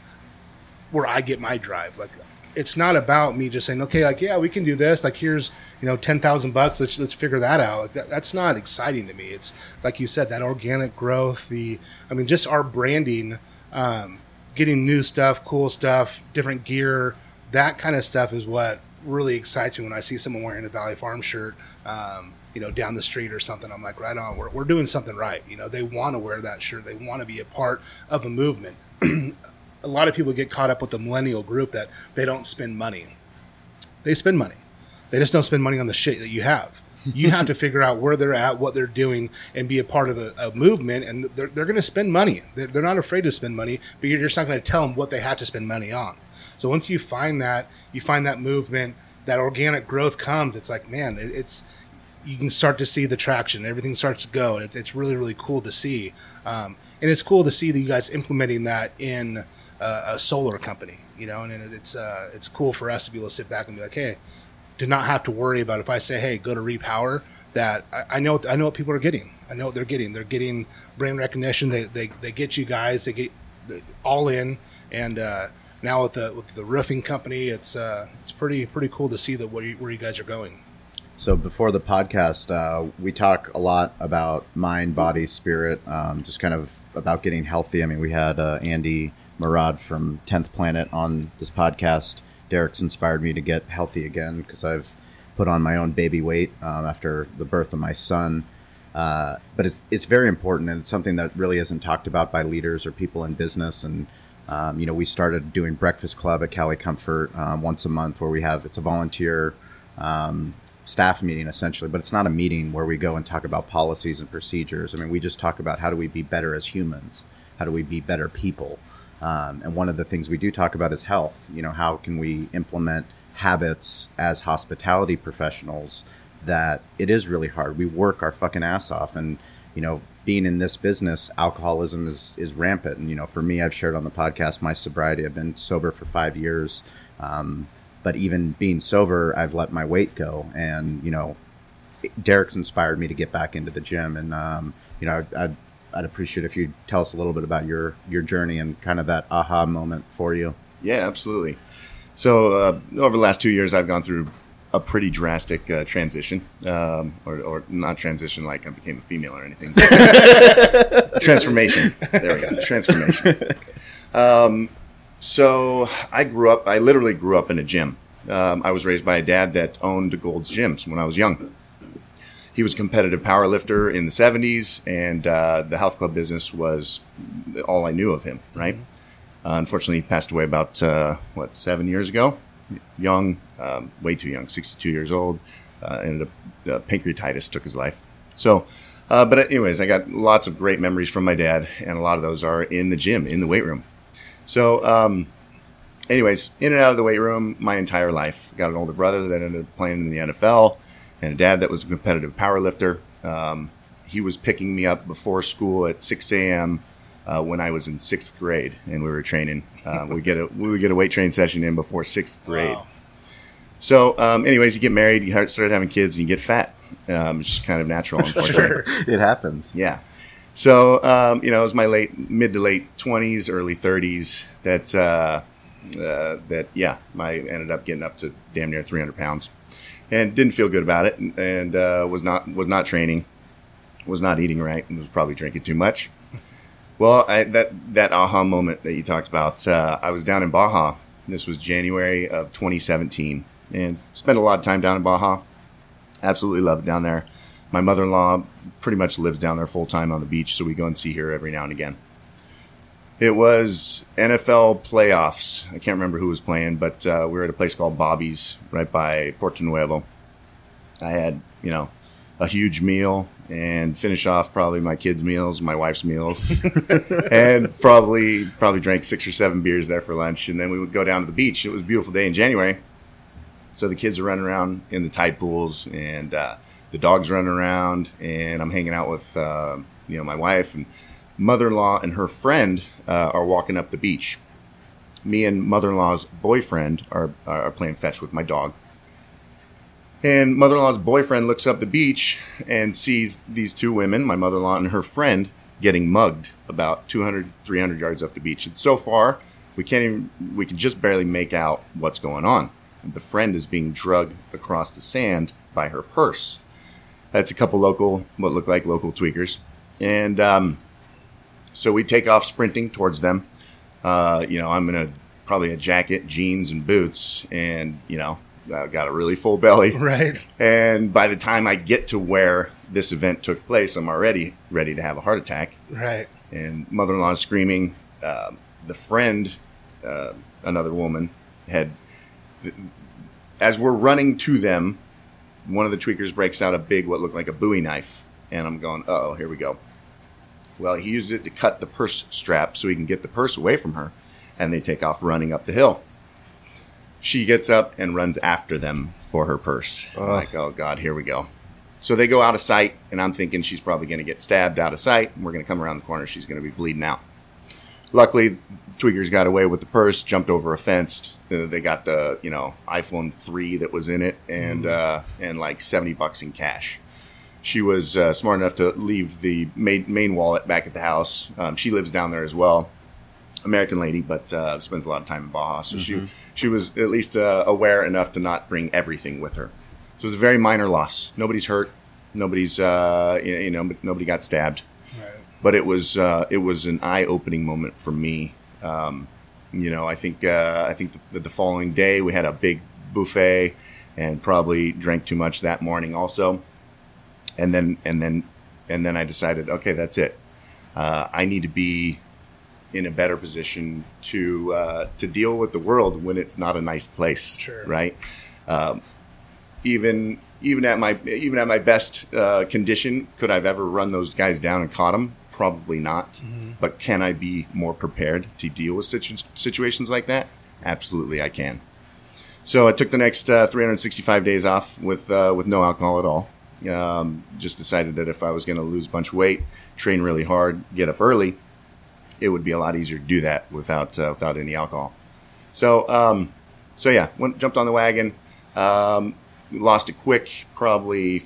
where I get my drive. Like it's not about me just saying, okay, like yeah, we can do this. Like here's you know ten thousand bucks. Let's let's figure that out. Like that, that's not exciting to me. It's like you said, that organic growth. The I mean, just our branding, um, getting new stuff, cool stuff, different gear. That kind of stuff is what really excites me when I see someone wearing a Valley Farm shirt. Um, you know, down the street or something. I'm like, right on. We're, we're doing something right. You know, they want to wear that shirt. They want to be a part of a movement. a lot of people get caught up with the millennial group that they don't spend money. They spend money. They just don't spend money on the shit that you have. You have to figure out where they're at, what they're doing, and be a part of a, a movement. And they're, they're going to spend money. They're, they're, not afraid to spend money, but you're just not going to tell them what they have to spend money on. So once you find that, you find that movement, that organic growth comes. It's like, man, it, it's you can start to see the traction. Everything starts to go. It's, it's really, really cool to see. Um, and it's cool to see that you guys implementing that in a solar company, you know, and it's uh, it's cool for us to be able to sit back and be like, hey, do not have to worry about if I say, hey, go to Repower, that I, I know I know what people are getting. I know what they're getting. They're getting brand recognition. They they, they get you guys. They get all in, and uh, now with the with the roofing company, it's uh, it's pretty pretty cool to see that where you, where you guys are going. So before the podcast, uh, we talk a lot about mind, body, spirit, um, just kind of about getting healthy. I mean, we had uh, Andy Murad from 10th Planet on this podcast. Derek's inspired me to get healthy again because I've put on my own baby weight um, after the birth of my son. Uh, but it's, it's very important and it's something that really isn't talked about by leaders or people in business. And, um, you know, we started doing Breakfast Club at Cali Comfort um, once a month where we have, it's a volunteer um, staff meeting essentially, but it's not a meeting where we go and talk about policies and procedures. I mean, we just talk about how do we be better as humans? How do we be better people? Um, and one of the things we do talk about is health. You know, how can we implement habits as hospitality professionals that it is really hard. We work our fucking ass off, and you know, being in this business, alcoholism is is rampant. And you know, for me, I've shared on the podcast my sobriety. I've been sober for five years, um, but even being sober, I've let my weight go, and you know, Derek's inspired me to get back into the gym, and um, you know, I, I'd I'd appreciate if you tell us a little bit about your your journey and kind of that aha moment for you. Yeah, absolutely. So uh, over the last two years, I've gone through a pretty drastic uh, transition, um, or, or, not transition like I became a female or anything. transformation. There we go. Transformation. Um, so I grew up. I literally grew up in a gym. Um, I was raised by a dad that owned Gold's Gyms when I was young he was a competitive power lifter in the 70s, and uh, the health club business was all I knew of him, right? Mm-hmm. Uh, unfortunately, he passed away about, uh, what, seven years ago? Young, um, way too young, 62 years old. Uh, ended up, uh, pancreatitis took his life. So, uh, but anyways, I got lots of great memories from my dad, and a lot of those are in the gym, in the weight room. So, um, anyways, in and out of the weight room my entire life. Got an older brother that ended up playing in the NFL and a dad that was a competitive power lifter. Um, he was picking me up before school at 6 a.m. Uh, when I was in sixth grade and we were training. Uh, we get a we would get a weight training session in before sixth grade. Wow. So, um, anyways, you get married, you start having kids, and you get fat. Um, it's just kind of natural, unfortunately. sure. It happens. Yeah. So, um, you know, it was my late mid to late twenties, early thirties that uh, uh, that yeah, I ended up getting up to damn near 300 pounds and didn't feel good about it, and, uh, was not was not training, was not eating right, and was probably drinking too much. Well, I, that that aha moment that you talked about, uh, I was down in Baja. This was January of 2017, and spent a lot of time down in Baja. Absolutely love it down there. My mother-in-law pretty much lives down there full time on the beach, so we go and see her every now and again. It was NFL playoffs. I can't remember who was playing, but uh, we were at a place called Bobby's right by Puerto Nuevo. I had, you know, a huge meal and finish off probably my kids' meals, my wife's meals, and probably probably drank six or seven beers there for lunch. And then we would go down to the beach. It was a beautiful day in January, so the kids are running around in the tide pools, and uh, the dogs running around, and I'm hanging out with uh, you know my wife and mother-in-law and her friend uh, are walking up the beach. Me and mother-in-law's boyfriend are are playing fetch with my dog. And mother-in-law's boyfriend looks up the beach and sees these two women, my mother-in-law and her friend, getting mugged about 200, 300 yards up the beach. And so far, we can't even, we can just barely make out what's going on. The friend is being drugged across the sand by her purse. That's a couple local, what look like local tweakers. And um, so we take off sprinting towards them. Uh, you know, I'm in a probably a jacket, jeans, and boots, and you know, I got a really full belly. Right. And by the time I get to where this event took place, I'm already ready to have a heart attack. Right. And mother-in-law is screaming. Uh, the friend, uh, another woman, had. As we're running to them, one of the tweakers breaks out a big, what looked like a Bowie knife, and I'm going, "Oh, here we go." Well, he used it to cut the purse strap so he can get the purse away from her, and they take off running up the hill. She gets up and runs after them for her purse. I'm like, oh god, here we go. So they go out of sight, and I'm thinking she's probably going to get stabbed out of sight. And we're going to come around the corner. She's going to be bleeding out. Luckily, Tweakers got away with the purse, jumped over a fence. Uh, they got the you know iPhone three that was in it, and uh, and like seventy bucks in cash. She was uh, smart enough to leave the main, main wallet back at the house. Um, she lives down there as well. American lady, but uh, spends a lot of time in Baja. So she she was at least uh, aware enough to not bring everything with her. So it was a very minor loss. Nobody's hurt. Nobody's uh, you know nobody got stabbed. Right. But it was uh, it was an eye opening moment for me. Um, you know, I think uh, I think that the following day we had a big buffet and probably drank too much that morning also. And then and then and then I decided, okay, that's it. Uh, I need to be in a better position to uh, to deal with the world when it's not a nice place, Sure. right? Um, even even at my even at my best uh, condition, could I've ever run those guys down and caught them? Probably not. But can I be more prepared to deal with situ- situations like that? Absolutely, I can. So I took the next uh, 365 days off with uh, with no alcohol at all. Um, just decided that if I was going to lose a bunch of weight, train really hard, get up early, it would be a lot easier to do that without uh, without any alcohol. So um, so yeah, went, jumped on the wagon. Um, lost a quick, probably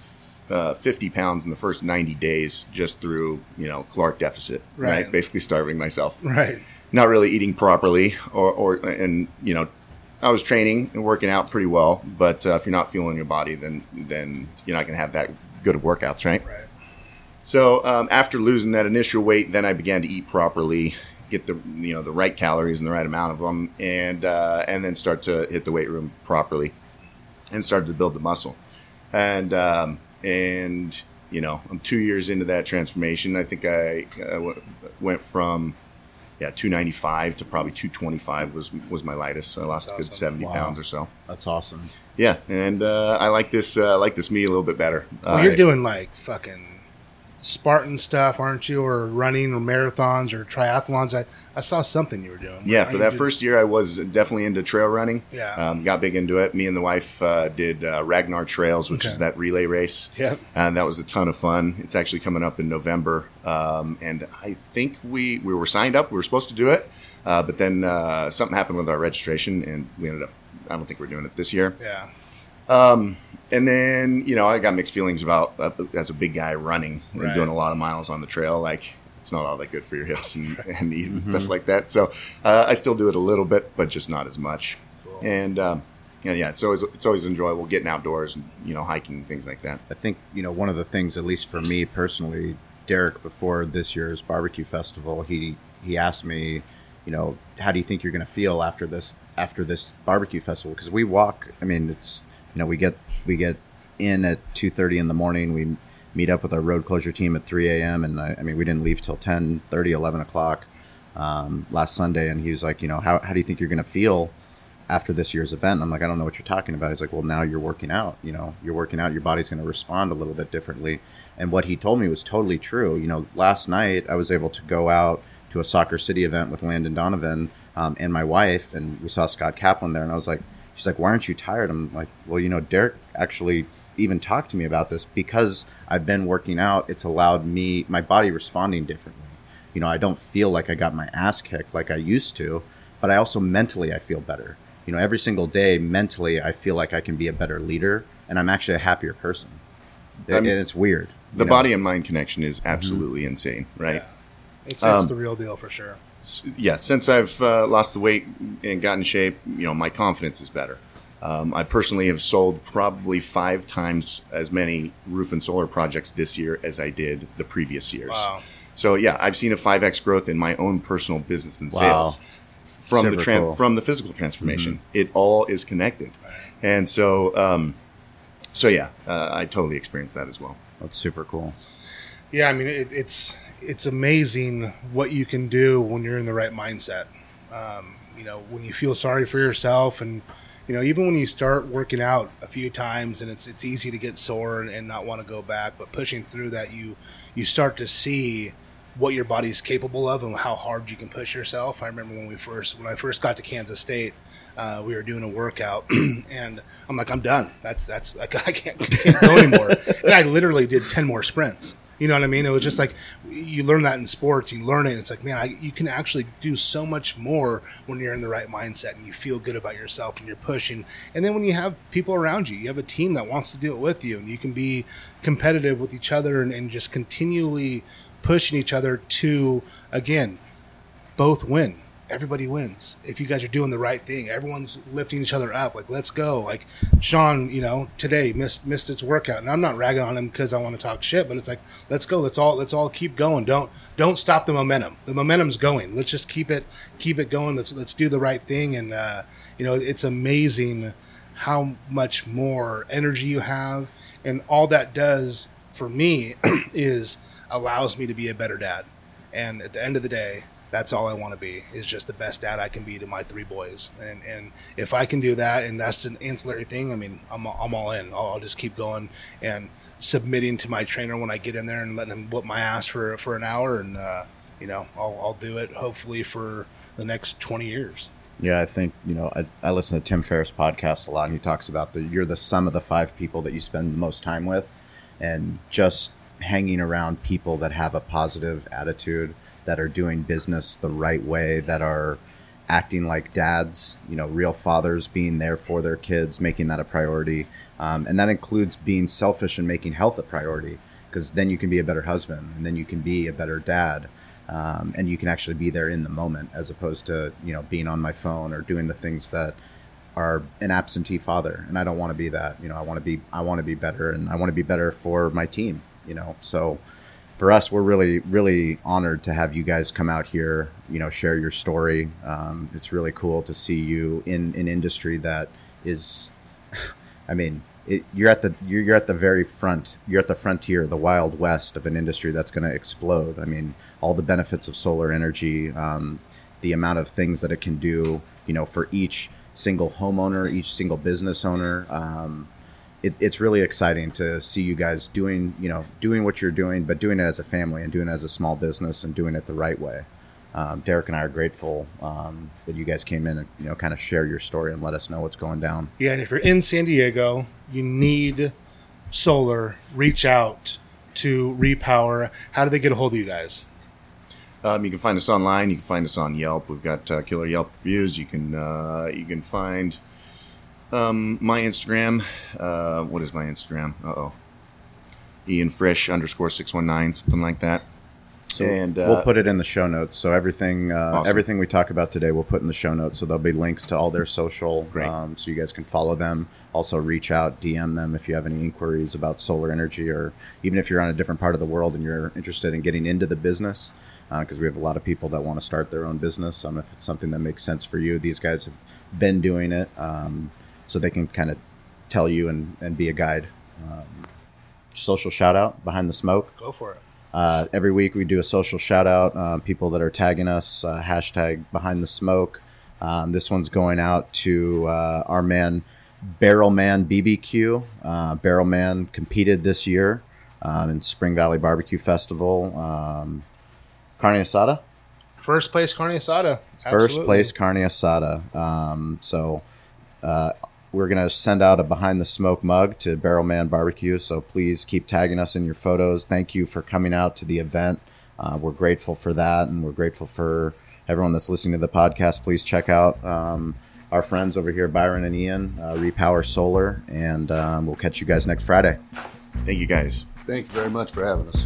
uh, 50 pounds in the first 90 days just through you know caloric deficit, right? Right. Basically starving myself Right. not really eating properly or, or and you know i was training and working out pretty well but uh, if you're not fueling your body then then you're not going to have that good of workouts right? Right. so um, after losing that initial weight then i began to eat properly get the you know the right calories and the right amount of them and uh, and then start to hit the weight room properly and started to build the muscle. And um, and you know i'm two years into that transformation. I think i, I w- went from yeah 295 to probably 225 was was my lightest so i lost a good 70 Wow. pounds or so That's awesome. yeah and uh, i like this uh, I like this me a little bit better Well, Uh, you're doing like fucking Spartan stuff, aren't you? Or running or marathons or triathlons. I, I saw something you were doing. Yeah, for that first year, I was definitely into trail running. Yeah. um, got big into it. Me and the wife uh, did uh, Ragnar Trails, which Okay. is that relay race. Yep. and that was a ton of fun. It's actually coming up in November, um, and I think we we were signed up. We were supposed to do it, uh, but then uh, something happened with our registration, and we ended up. I don't think we're doing it this year. Yeah. And then you know, I got mixed feelings about uh, as a big guy running and Right. doing a lot of miles on the trail. Like it's not all that good for your hips and, and knees and stuff like that. So uh, I still do it a little bit, but just not as much. Cool. And um, yeah, yeah, it's always it's always enjoyable getting outdoors and you know hiking things like that. I think you know one of the things, at least for me personally, Derek before this year's barbecue festival, he he asked me, you know, how do you think you're going to feel after this after this barbecue festival? Because we walk. I mean, it's you know we get we get in at two thirty in the morning. We meet up with our road closure team at three a.m. and I, I mean we didn't leave till 10, 30, 11 o'clock um, last Sunday. And he was like, you know, how how do you think you're going to feel? after this year's event. I'm like, I don't know what you're talking about. He's like, well, now you're working out. You know, you're working out. Your body's going to respond a little bit differently. And what he told me was totally true. You know, last night I was able to go out to a Soccer City event with Landon Donovan um, and my wife, and we saw Scott Kaplan there. And I was like, she's like, why aren't you tired? I'm like, well, you know, Derek actually even talked to me about this because I've been working out. It's allowed me my body responding differently. You know, I don't feel like I got my ass kicked like I used to, but I also mentally I feel better. You know, every single day mentally I feel like I can be a better leader and I'm actually a happier person. It, I'm- and it's weird. The you know? body and mind connection is absolutely insane, right? Yeah. It's, it's Um, the real deal for sure. S- yeah, since I've uh, lost the weight and gotten in shape, you know, my confidence is better. Um, I personally have sold probably five times as many roof and solar projects this year as I did the previous years. Wow. So yeah, I've seen a five x growth in my own personal business and Wow. sales from the Super tran- cool. from the physical transformation. It all is connected, and so um, so yeah, uh, I totally experienced that as well. That's super cool. Yeah, I mean it, it's it's amazing what you can do when you're in the right mindset. Um, you know, when you feel sorry for yourself, and you know, even when you start working out a few times, and it's it's easy to get sore and, and not want to go back, but pushing through that, you you start to see what your body is capable of and how hard you can push yourself. I remember when we first when I first got to Kansas State. Uh, we were doing a workout, and I'm like, I'm done. That's that's like I can't, can't go anymore. and I literally did ten more sprints. You know what I mean? It was just like you learn that in sports. You learn it. It's like, man, I, you can actually do so much more when you're in the right mindset and you feel good about yourself and you're pushing. And then when you have people around you, you have a team that wants to do it with you, and you can be competitive with each other and, and just continually pushing each other to again both win. Everybody wins if you guys are doing the right thing. Everyone's lifting each other up. Like, let's go. Like Shawn, you know, today missed missed its workout, and I'm not ragging on him because I want to talk shit. But it's like, let's go. Let's all let's all keep going. Don't don't stop the momentum. The momentum's going. Let's just keep it keep it going. Let's let's do the right thing. And uh, you know, it's amazing how much more energy you have, and all that does for me is allows me to be a better dad. And at the end of the day, that's all I want to be is just the best dad I can be to my three boys. And and if I can do that, and that's an ancillary thing, I mean, I'm I'm all in. I'll, I'll just keep going and submitting to my trainer when I get in there and letting him whip my ass for for an hour, and uh, you know, I'll I'll do it hopefully for the next twenty years. Yeah, I think you know I, I listen to Tim Ferriss podcast a lot, and he talks about the you're the sum of the five people that you spend the most time with, and just hanging around people that have a positive attitude, that are doing business the right way, that are acting like dads, you know, real fathers, being there for their kids, making that a priority, um, and that includes being selfish and making health a priority, because then you can be a better husband, and then you can be a better dad um, and you can actually be there in the moment as opposed to you know being on my phone or doing the things that are an absentee father. And i don't want to be that you know i want to be i want to be better and i want to be better for my team you know? So for us we're really really honored to have you guys come out here you know share your story. Um, it's really cool to see you in an industry that is i mean it, you're at the you're, you're at the very front you're at the frontier the wild west of an industry that's going to explode. I mean all the benefits of solar energy um, the amount of things that it can do you know for each single homeowner each single business owner um, it, it's really exciting to see you guys doing you know doing what you're doing but doing it as a family and doing it as a small business and doing it the right way um, Derek and I are grateful um, that you guys came in and you know kind of share your story and let us know what's going down. Yeah, and if you're in San Diego, you need solar. Reach out to Repower. How do they get a hold of you guys? Um, you can find us online. You can find us on Yelp. We've got uh, killer Yelp reviews. You can uh, you can find um, my Instagram. Uh, what is my Instagram? Uh oh, Ian Frisch underscore six one nine something like that. So and uh, we'll put it in the show notes. So everything, uh, Awesome. everything we talk about today, we'll put in the show notes. So there'll be links to all their social, um, so you guys can follow them. Also, reach out, DM them if you have any inquiries about solar energy, or even if you're on a different part of the world and you're interested in getting into the business. Because we have a lot of people that want to start their own business. Um, if it's something that makes sense for you, these guys have been doing it, um, so they can kind of tell you and, and be a guide. Um, social shout out behind the smoke. Go for it. Uh, every week we do a social shout out. Uh, people that are tagging us, uh, hashtag behind the smoke. Um, this one's going out to uh, our man Barrel Man BBQ. Uh, Barrel Man competed this year um, in Spring Valley Barbecue Festival. Um, carne asada. First place carne asada. First place carne asada. Um, so we're gonna send out a behind the smoke mug to Barrel Man Barbecue. So please keep tagging us in your photos. Thank you for coming out to the event. Uh, we're grateful for that, and we're grateful for everyone that's listening to the podcast. Please check out um, our friends over here, Byron and Ian, uh, Repower Solar, and um, we'll catch you guys next Friday. Thank you guys. Thank you very much for having us.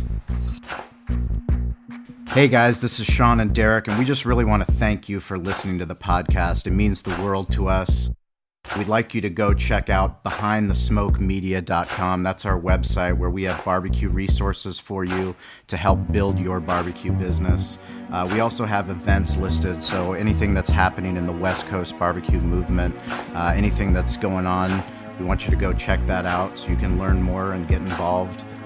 Hey guys, this is Shawn and Derek, and we just really want to thank you for listening to the podcast. It means the world to us. We'd like you to go check out behindthesmokemedia.com. That's our website where we have barbecue resources for you to help build your barbecue business. Uh, we also have events listed, so anything that's happening in the West Coast barbecue movement, uh, anything that's going on, we want you to go check that out so you can learn more and get involved.